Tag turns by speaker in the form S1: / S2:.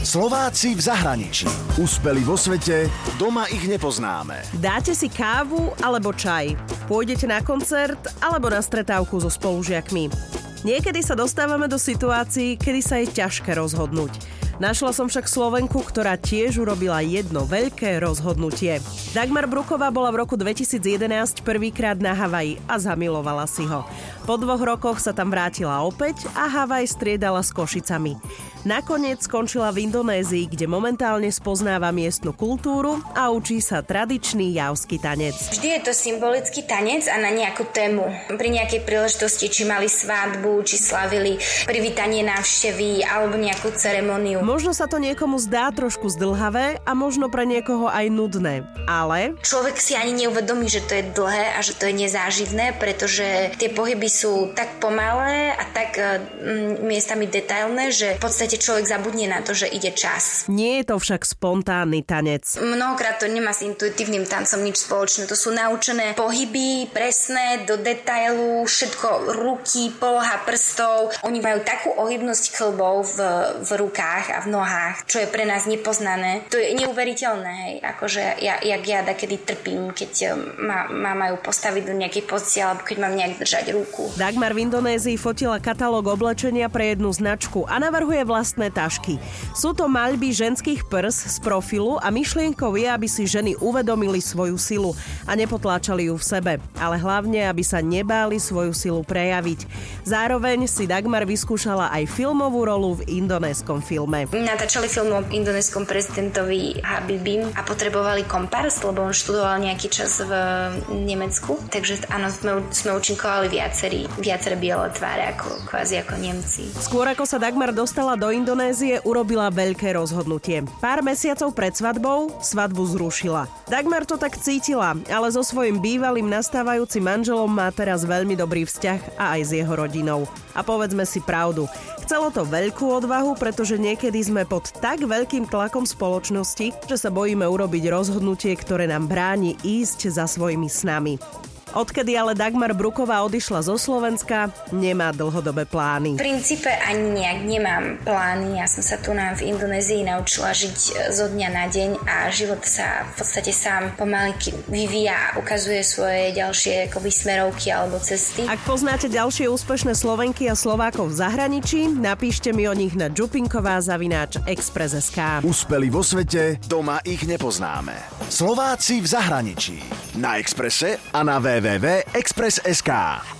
S1: Slováci v zahraničí. Úspeli vo svete, doma ich nepoznáme.
S2: Dáte si kávu alebo čaj? Pôjdete na koncert alebo na stretávku so spolužiakmi? Niekedy sa dostávame do situácií, kedy sa je ťažké rozhodnúť. Našla som však Slovenku, ktorá tiež urobila jedno veľké rozhodnutie. Dagmar Bruková bola v roku 2011 prvýkrát na Havaji a zamilovala si ho. Po dvoch rokoch sa tam vrátila opäť a Havaj striedala s Košicami. Nakoniec skončila v Indonézii, kde momentálne spoznáva miestnu kultúru a učí sa tradičný javský tanec.
S3: Vždy je to symbolický tanec a na nejakú tému. Pri nejakej príležitosti, či mali svadbu, či slavili privítanie návštevy alebo nejakú ceremoniu.
S2: Možno sa to niekomu zdá trošku zdlhavé a možno pre niekoho aj nudné, ale...
S3: Človek si ani neuvedomí, že to je dlhé a že to je nezáživné, pretože tie pohyby sú tak pomalé a tak mm, miestami detailné, že v podstate podstate človek zabudne na to, že ide čas.
S2: Nie je to však spontánny tanec.
S3: Mnohokrát to nemá s intuitívnym tancom nič spoločné. To sú naučené pohyby, presné, do detailu, všetko, ruky, poloha prstov. Oni majú takú ohybnosť klbov v, v rukách a v nohách, čo je pre nás nepoznané. To je neuveriteľné, hej. Akože ja, jak ja kedy trpím, keď eh, ma, ma majú postaviť do nejakej pozície, alebo keď mám nejak držať ruku.
S2: Dagmar v Indonézii fotila katalóg oblečenia pre jednu značku a navrhuje vlastne vlastné tašky. Sú to maľby ženských prs z profilu a myšlienkou je, aby si ženy uvedomili svoju silu a nepotláčali ju v sebe, ale hlavne, aby sa nebáli svoju silu prejaviť. Zároveň si Dagmar vyskúšala aj filmovú rolu v indonéskom filme.
S3: Natáčali film o indonéskom prezidentovi Habibim a potrebovali kompars, lebo on študoval nejaký čas v Nemecku, takže áno, sme, sme učinkovali viacerí, viaceré biele tváre ako kvázi ako Nemci.
S2: Skôr ako sa Dagmar dostala do Indonézie, urobila veľké rozhodnutie. Pár mesiacov pred svadbou svadbu zrušila. Dagmar to tak cítila, ale so svojím bývalým nastávajúcim manželom má teraz veľmi dobrý vzťah a aj s jeho rodinou. A povedzme si pravdu, chcelo to veľkú odvahu, pretože niekedy sme pod tak veľkým tlakom spoločnosti, že sa bojíme urobiť rozhodnutie, ktoré nám bráni ísť za svojimi snami. Odkedy ale Dagmar Bruková odišla zo Slovenska, nemá dlhodobé plány.
S3: V princípe ani nejak nemám plány. Ja som sa tu na, v Indonézii naučila žiť e, zo dňa na deň a život sa v podstate sám pomaly vyvíja a ukazuje svoje ďalšie akoby smerovky alebo cesty.
S2: Ak poznáte ďalšie úspešné Slovenky a Slovákov v zahraničí, napíšte mi o nich na jupinková zavináč Express.sk.
S1: Úspeli vo svete, doma ich nepoznáme. Slováci v zahraničí. Na Exprese a na www www.express.sk.